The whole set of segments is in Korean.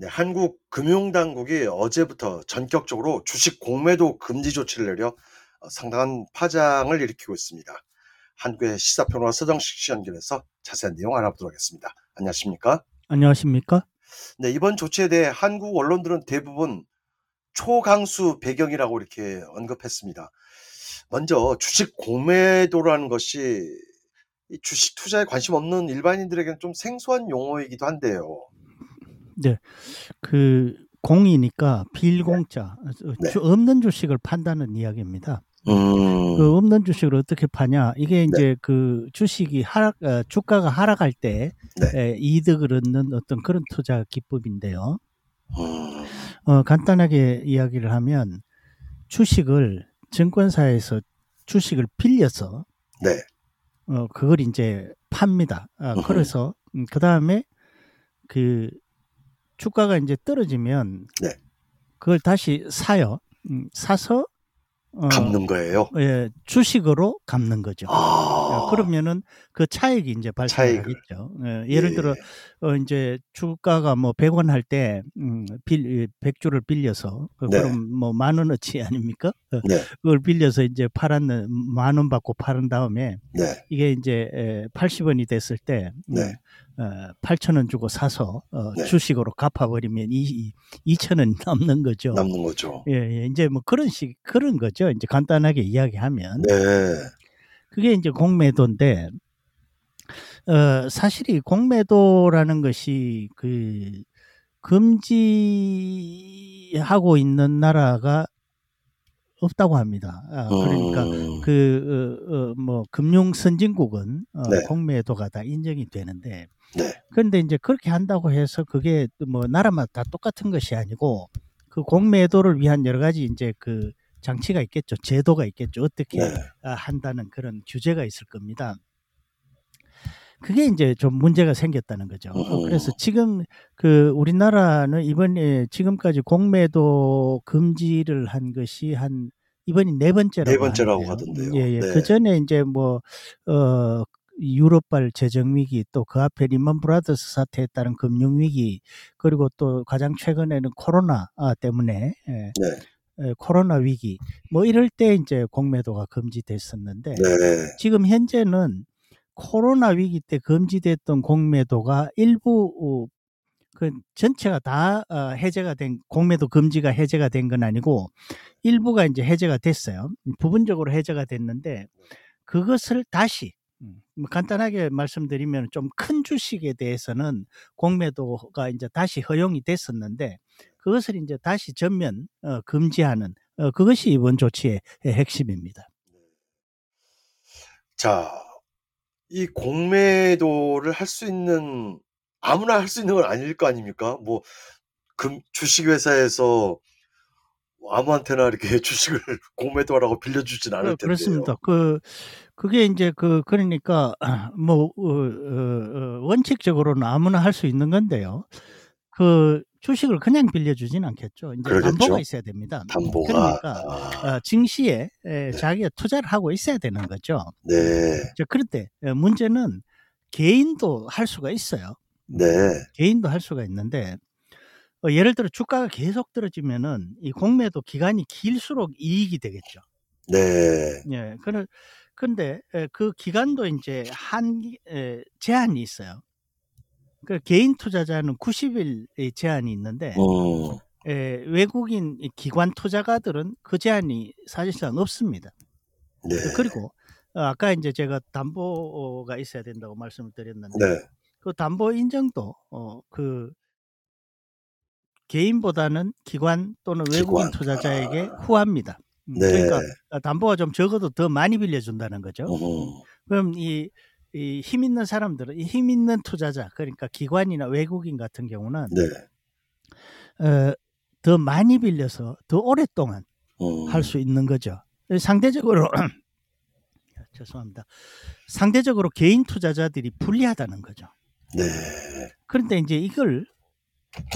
네, 한국 금융당국이 어제부터 전격적으로 주식 공매도 금지 조치를 내려 어, 상당한 파장을 일으키고 있습니다. 한국의 시사평론가 서정식 씨 연결해서 자세한 내용 알아보도록 하겠습니다. 안녕하십니까? 안녕하십니까? 네, 이번 조치에 대해 한국 언론들은 대부분 초강수 배경이라고 이렇게 언급했습니다. 먼저 주식 공매도라는 것이 주식 투자에 관심 없는 일반인들에게는 좀 생소한 용어이기도 한데요. 네. 그 공이니까 빌공자 네. 주, 없는 주식을 판다는 이야기입니다. 음. 그 없는 주식을 어떻게 파냐? 이게 네. 이제 네. 그 주식이 하락, 어, 주가가 하락할 때 네. 에, 이득을 얻는 어떤 그런 투자 기법인데요. 음. 어, 간단하게 이야기를 하면 주식을 증권사에서 주식을 빌려서 네. 어, 그걸 이제 팝니다. 아, 그래서 음, 그 다음에 그 주가가 이제 떨어지면 네. 그걸 다시 사요. 음, 사서 어, 갚는 거예요. 예, 주식으로 갚는 거죠. 아~ 예, 그러면은 그 차익이 이제 발생하겠죠. 예, 예를 예. 들어 어, 이제 주가가 뭐 100원 할때 음, 빌 100주를 빌려서 그, 네. 그럼 뭐 만 원어치 아닙니까? 어, 네. 그걸 빌려서 이제 팔았는 만 원 받고 팔은 다음에 네. 이게 이제 80원이 됐을 때 네. 어, 8천 원 주고 사서 어, 네. 주식으로 갚아버리면 이, 2천 원 남는 거죠. 남는 거죠. 예, 예, 이제 뭐 그런 식 그런 거죠. 이제 간단하게 이야기하면 네. 그게 이제 공매도인데 어, 사실 이 공매도라는 것이 그 금지하고 있는 나라가 없다고 합니다. 아, 그러니까 음. 그, 어, 어, 뭐, 금융 선진국은 어, 네. 공매도가 다 인정이 되는데, 네. 그런데 이제 그렇게 한다고 해서 그게 뭐 나라마다 다 똑같은 것이 아니고 그 공매도를 위한 여러 가지 이제 그 장치가 있겠죠. 제도가 있겠죠. 어떻게 네. 아, 한다는 그런 규제가 있을 겁니다. 그게 이제 좀 문제가 생겼다는 거죠. 어, 그래서 지금 그 우리나라는 이번에 지금까지 공매도 금지를 한 것이 한 이번이 네 번째라고 네 번째라고 하던데요. 예, 예. 네. 그 전에 이제 뭐, 어, 유럽발 재정 위기 또 그 앞에 리먼 브라더스 사태에 따른 금융 위기 그리고 또 가장 최근에는 코로나 아, 때문에 예, 네. 코로나 위기 뭐 이럴 때 이제 공매도가 금지됐었는데 네. 지금 현재는 코로나 위기 때 금지됐던 공매도가 일부 어, 그 전체가 다 어, 해제가 된 공매도 금지가 해제가 된 건 아니고 일부가 이제 해제가 됐어요. 부분적으로 해제가 됐는데 그것을 다시 음, 뭐 간단하게 말씀드리면 좀 큰 주식에 대해서는 공매도가 이제 다시 허용이 됐었는데 그것을 이제 다시 전면 어, 금지하는 어, 그것이 이번 조치의 핵심입니다. 자, 이 공매도를 할 수 있는 아무나 할 수 있는 건 아닐 거 아닙니까? 뭐 금 주식회사에서 아무한테나 이렇게 주식을 공매도하라고 빌려주진 않을 텐데요. 그렇습니다. 그 그게 이제 그 그러니까 뭐 어, 어, 어, 원칙적으로는 아무나 할 수 있는 건데요. 그 주식을 그냥 빌려주진 않겠죠. 이제 그러겠죠? 담보가 있어야 됩니다. 담보가 그러니까 아. 어, 증시에 에, 네. 자기가 투자를 하고 있어야 되는 거죠. 네. 자, 그런데 문제는 개인도 할 수가 있어요. 네. 개인도 할 수가 있는데 어, 예를 들어 주가가 계속 떨어지면은 이 공매도 기간이 길수록 이익이 되겠죠. 네. 예. 그런 근데 그 기간도 이제 한 제한이 있어요. 그 개인 투자자는 90일의 제한이 있는데 어. 에, 외국인 기관 투자가들은 그 제한이 사실상 없습니다. 네. 그리고 어, 아까 이제 제가 담보가 있어야 된다고 말씀을 드렸는데 네. 그 담보 인정도 어, 그 개인보다는 기관 또는 외국인 기관. 투자자에게 아. 후합니다. 음, 네. 그러니까 담보가 좀 적어도 더 많이 빌려준다는 거죠. 어허. 그럼 이, 이 힘 있는 사람들은 이 힘 있는 투자자 그러니까 기관이나 외국인 같은 경우는 네. 어, 더 많이 빌려서 더 오랫동안 어. 할수 있는 거죠. 상대적으로 죄송합니다. 상대적으로 개인 투자자들이 불리하다는 거죠. 네. 그런데 이제 이걸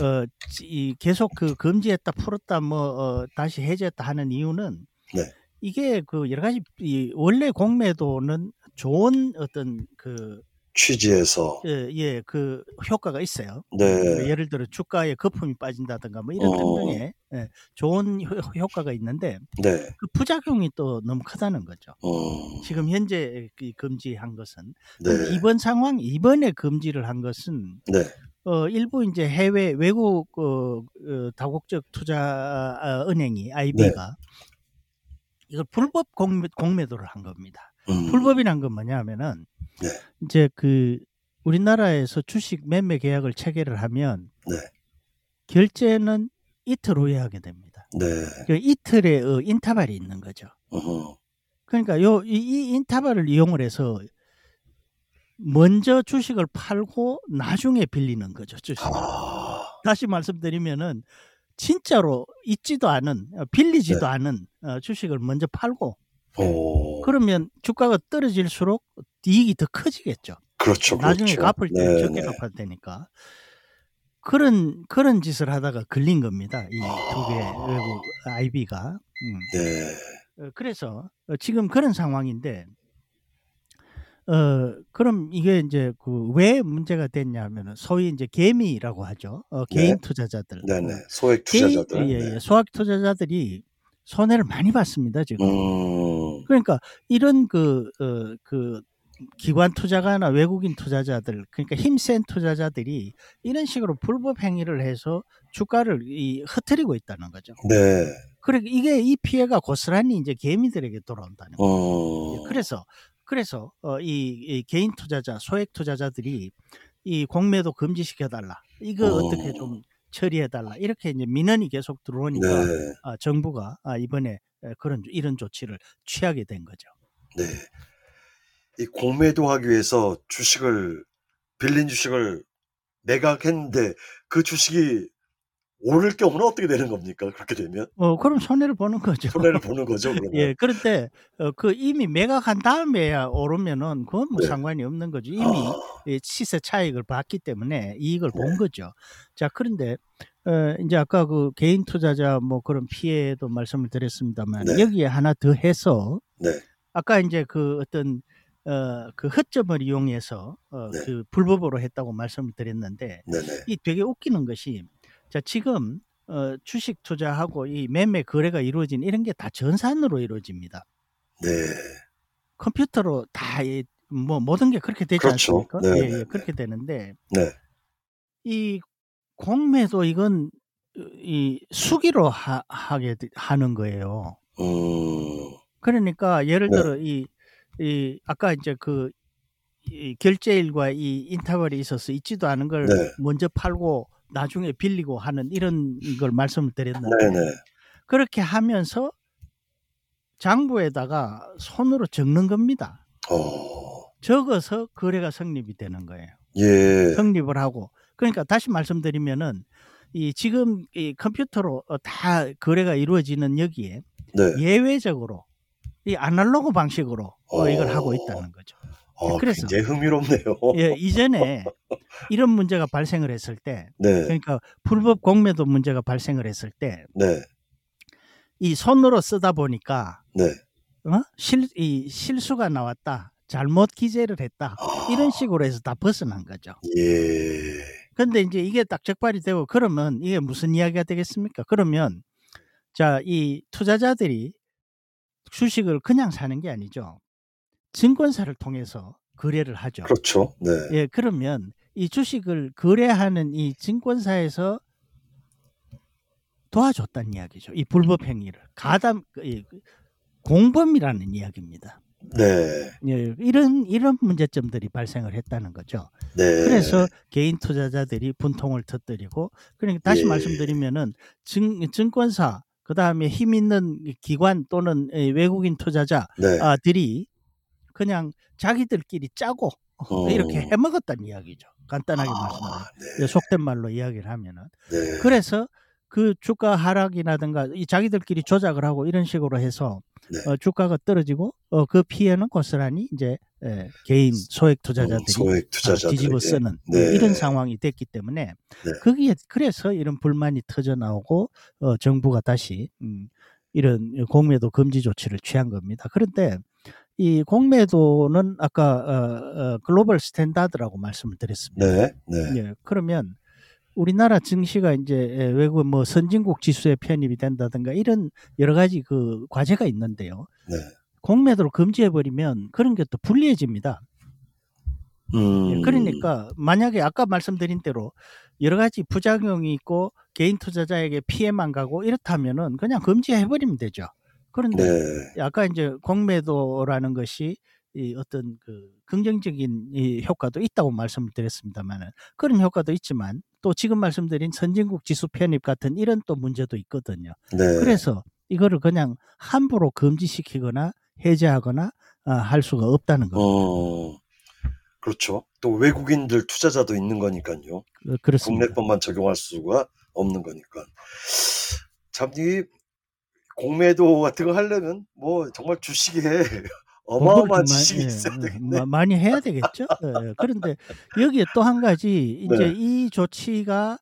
어, 이 계속 그 금지했다 풀었다 뭐 어, 다시 해제했다 하는 이유는 네. 이게 그 여러 가지 이 원래 공매도는 좋은 어떤 그 취지에서 예, 예, 그 효과가 있어요. 네. 예를 들어 주가에 거품이 빠진다든가 뭐 이런 어. 등등의 예, 좋은 효, 효과가 있는데 네. 그 부작용이 또 너무 크다는 거죠. 어, 지금 현재 그 금지한 것은 네. 이번 상황 이번에 금지를 한 것은 네. 어, 일부 이제 해외 외국 어, 어, 다국적 투자 아, 은행이 IB가 이걸 불법 공매, 공매도를 한 겁니다. 음, 불법이란 건 뭐냐면은 네. 이제 그 우리나라에서 주식 매매 계약을 체결을 하면 네. 결제는 이틀 후에 하게 됩니다. 네. 그 이틀의 어, 인터벌이 있는 거죠. 어허. 그러니까 요 이 인터벌을 이용을 해서 먼저 주식을 팔고 나중에 빌리는 거죠. 주식. 아, 다시 말씀드리면은 진짜로 있지도 않은 어, 빌리지도 네. 않은 어, 주식을 먼저 팔고 오, 그러면 주가가 떨어질수록 이익이 더 커지겠죠. 그렇죠. 나중에 그렇죠. 갚을 때 네, 적게 네. 갚아야 되니까 그런 그런 짓을 하다가 걸린 겁니다. 이 두개 외국 IB가. 음. 네. 어, 그래서 어, 지금 그런 상황인데 어 그럼 이게 이제 그 왜 문제가 됐냐면은 소위 이제 개미라고 하죠. 어, 네. 개인 투자자들. 네네. 어, 소액 개인 투자자들. 예, 네. 예, 소액 투자자들이 손해를 많이 봤습니다 지금. 음, 그러니까 이런 그, 어, 그 기관 투자가나 외국인 투자자들, 그러니까 힘센 투자자들이 이런 식으로 불법 행위를 해서 주가를 이, 흐트리고 있다는 거죠. 네. 그러니까 이게 이 피해가 고스란히 이제 개미들에게 돌아온다는 거죠. 어, 그래서 그래서 어, 이, 이 개인 투자자, 소액 투자자들이 이 공매도 금지시켜 달라. 이거 어. 어. 떻게 좀 처리해 달라. 이렇게 이제 민원이 계속 들어오니까 네. 아, 정부가 아, 이번에 에, 그런 이런 조치를 취하게 된 거죠. 네. 이 공매도 하기 위해서 주식을 빌린 주식을 매각했는데 그 주식이 오를 경우는 어떻게 되는 겁니까? 그렇게 되면 어, 그럼 손해를 보는 거죠. 손해를 보는 거죠. 그러면. 예, 그런데 어, 그 이미 매각한 다음에야 오르면은 그건 뭐 네. 상관이 없는 거죠. 이미 아, 이 시세 차익을 봤기 때문에 이익을 네. 본 거죠. 자, 그런데 어, 이제 아까 그 개인 투자자 뭐 그런 피해도 말씀을 드렸습니다만 네. 여기에 하나 더 해서 네. 아까 이제 그 어떤 어, 그 허점을 이용해서 어, 네. 그 불법으로 했다고 말씀을 드렸는데. 이 되게 웃기는 것이 자 지금 어, 주식 투자하고 이 매매 거래가 이루어진 이런 게 다 전산으로 이루어집니다. 네. 컴퓨터로 다 뭐 모든 게 그렇게 되지 그렇죠. 않습니까? 네, 예, 네, 예, 네. 그렇게 되는데 네. 이 공매도 이건 이 수기로 하, 하게 되- 하는 거예요. 음, 그러니까 예를 네. 들어 이, 이 아까 이제 그이 결제일과 이 인터벌이 있어서 있지도 않은 걸 네. 먼저 팔고 나중에 빌리고 하는 이런 걸 말씀을 드렸는데 네네. 그렇게 하면서 장부에다가 손으로 적는 겁니다. 어, 적어서 거래가 성립이 되는 거예요. 예. 성립을 하고 그러니까 다시 말씀드리면은 이 지금 이 컴퓨터로 어, 다 거래가 이루어지는 여기에 네. 예외적으로 이 아날로그 방식으로 어, 이걸 어. 하고 있다는 거죠. 어, 그래서- 굉장히 흥미롭네요. 예, 이전에 이런 문제가 발생을 했을 때 네. 그러니까 불법 공매도 문제가 발생을 했을 때이 네. 손으로 쓰다 보니까 네. 어? 실, 이 실수가 나왔다. 잘못 기재를 했다. 이런 식으로 해서 다 벗어난 거죠. 예. 근데 이제 이게 딱 적발이 되고 그러면 이게 무슨 이야기가 되겠습니까? 그러면 자, 이 투자자들이 주식을 그냥 사는 게 아니죠. 증권사를 통해서 거래를 하죠. 그렇죠. 네. 예, 그러면 이 주식을 거래하는 이 증권사에서 도와줬다는 이야기죠. 이 불법 행위를 가담 이 공범이라는 이야기입니다. 네. 예, 이런 이런 문제점들이 발생을 했다는 거죠. 네. 그래서 개인 투자자들이 분통을 터뜨리고 그러니까 다시 예. 말씀드리면은 증, 증권사 그다음에 힘 있는 기관 또는 에, 외국인 네. 투자자들이 그냥 자기들끼리 짜고 어. 이렇게 해먹었다는 이야기죠. 간단하게 말씀하면 아, 네. 속된 말로 이야기를 하면은 네. 그래서 그 주가 하락이라든가 이 자기들끼리 조작을 하고 이런 식으로 해서 네. 어, 주가가 떨어지고 어, 그 피해는 고스란히 이제 에, 개인 소액 음, 투자자들이 소액 아, 투자자들 뒤집어 쓰는 네. 이런 상황이 됐기 때문에 네. 거기에 그래서 이런 불만이 터져 나오고 어, 정부가 다시 음, 이런 공매도 금지 조치를 취한 겁니다. 그런데 이 공매도는 아까 어, 어, global standard라고 말씀을 드렸습니다. 네, 네, 예, 그러면 우리나라 증시가 이제 외국 뭐 선진국 지수에 편입이 된다든가 이런 여러 가지 그 과제가 있는데요. 네. 공매도를 금지해 버리면 그런 게 또 불리해집니다. 음, 예, 그러니까 만약에 아까 말씀드린 대로 여러 가지 부작용이 있고 개인 투자자에게 피해만 가고 이렇다면은 그냥 금지해 버리면 되죠. 그런데 네, 아까 이제 공매도라는 것이 이 어떤 그 긍정적인 이 효과도 있다고 말씀을 드렸습니다만은 그런 효과도 있지만 또 지금 말씀드린 선진국 지수 편입 같은 이런 또 문제도 있거든요. 네. 그래서 이거를 그냥 함부로 금지시키거나 해제하거나 아, 할 수가 없다는 겁니다. 어, 그렇죠. 또 외국인들 투자자도 있는 거니까요. 어, 그렇습니다. 국내법만 적용할 수가 없는 거니까. 참, 이 공매도 같은 거 하려면 뭐 정말 주식에 어마어마한 지식이 많이, 있어야 예, 되겠네. 마- 많이 해야 되겠죠. 예, 그런데 여기에 또 한 가지 이제 네. 이 조치가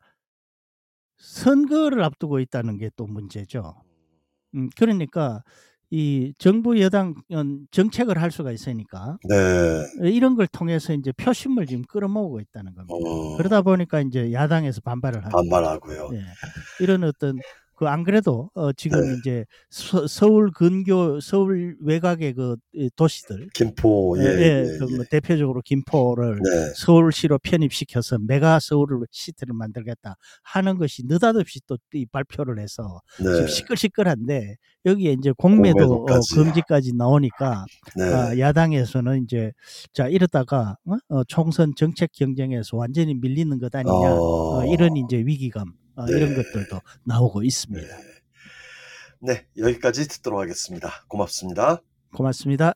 선거를 앞두고 있다는 게 또 문제죠. 음, 그러니까 이 정부 여당 은 정책을 할 수가 있으니까 네. 이런 걸 통해서 이제 표심을 지금 끌어모으고 있다는 겁니다. 어, 그러다 보니까 이제 야당에서 반발을 하고 반말하고요. 예. 이런 어떤 그 안 그래도 어 지금 네. 이제 서, 울 근교 서울 외곽의 그이 도시들 김포, 예, 예, 예, 그 예. 뭐 대표적으로 김포를 네. 서울시로 편입시켜서 메가 서울 시티를 만들겠다 하는 것이 느닷없이 또 이 발표를 해서 지금 네. 시끌시끌한데 여기에 이제 공매도 어. 금지까지 나오니까 네. 아, 야당에서는 이제 자 이러다가 어? 어, 총선 정책 경쟁에서 완전히 밀리는 것 아니냐 어, 어, 이런 이제 위기감 어, 네. 이런 것들도 나오고 있습니다. 네. 네, 여기까지 듣도록 하겠습니다. 고맙습니다. 고맙습니다.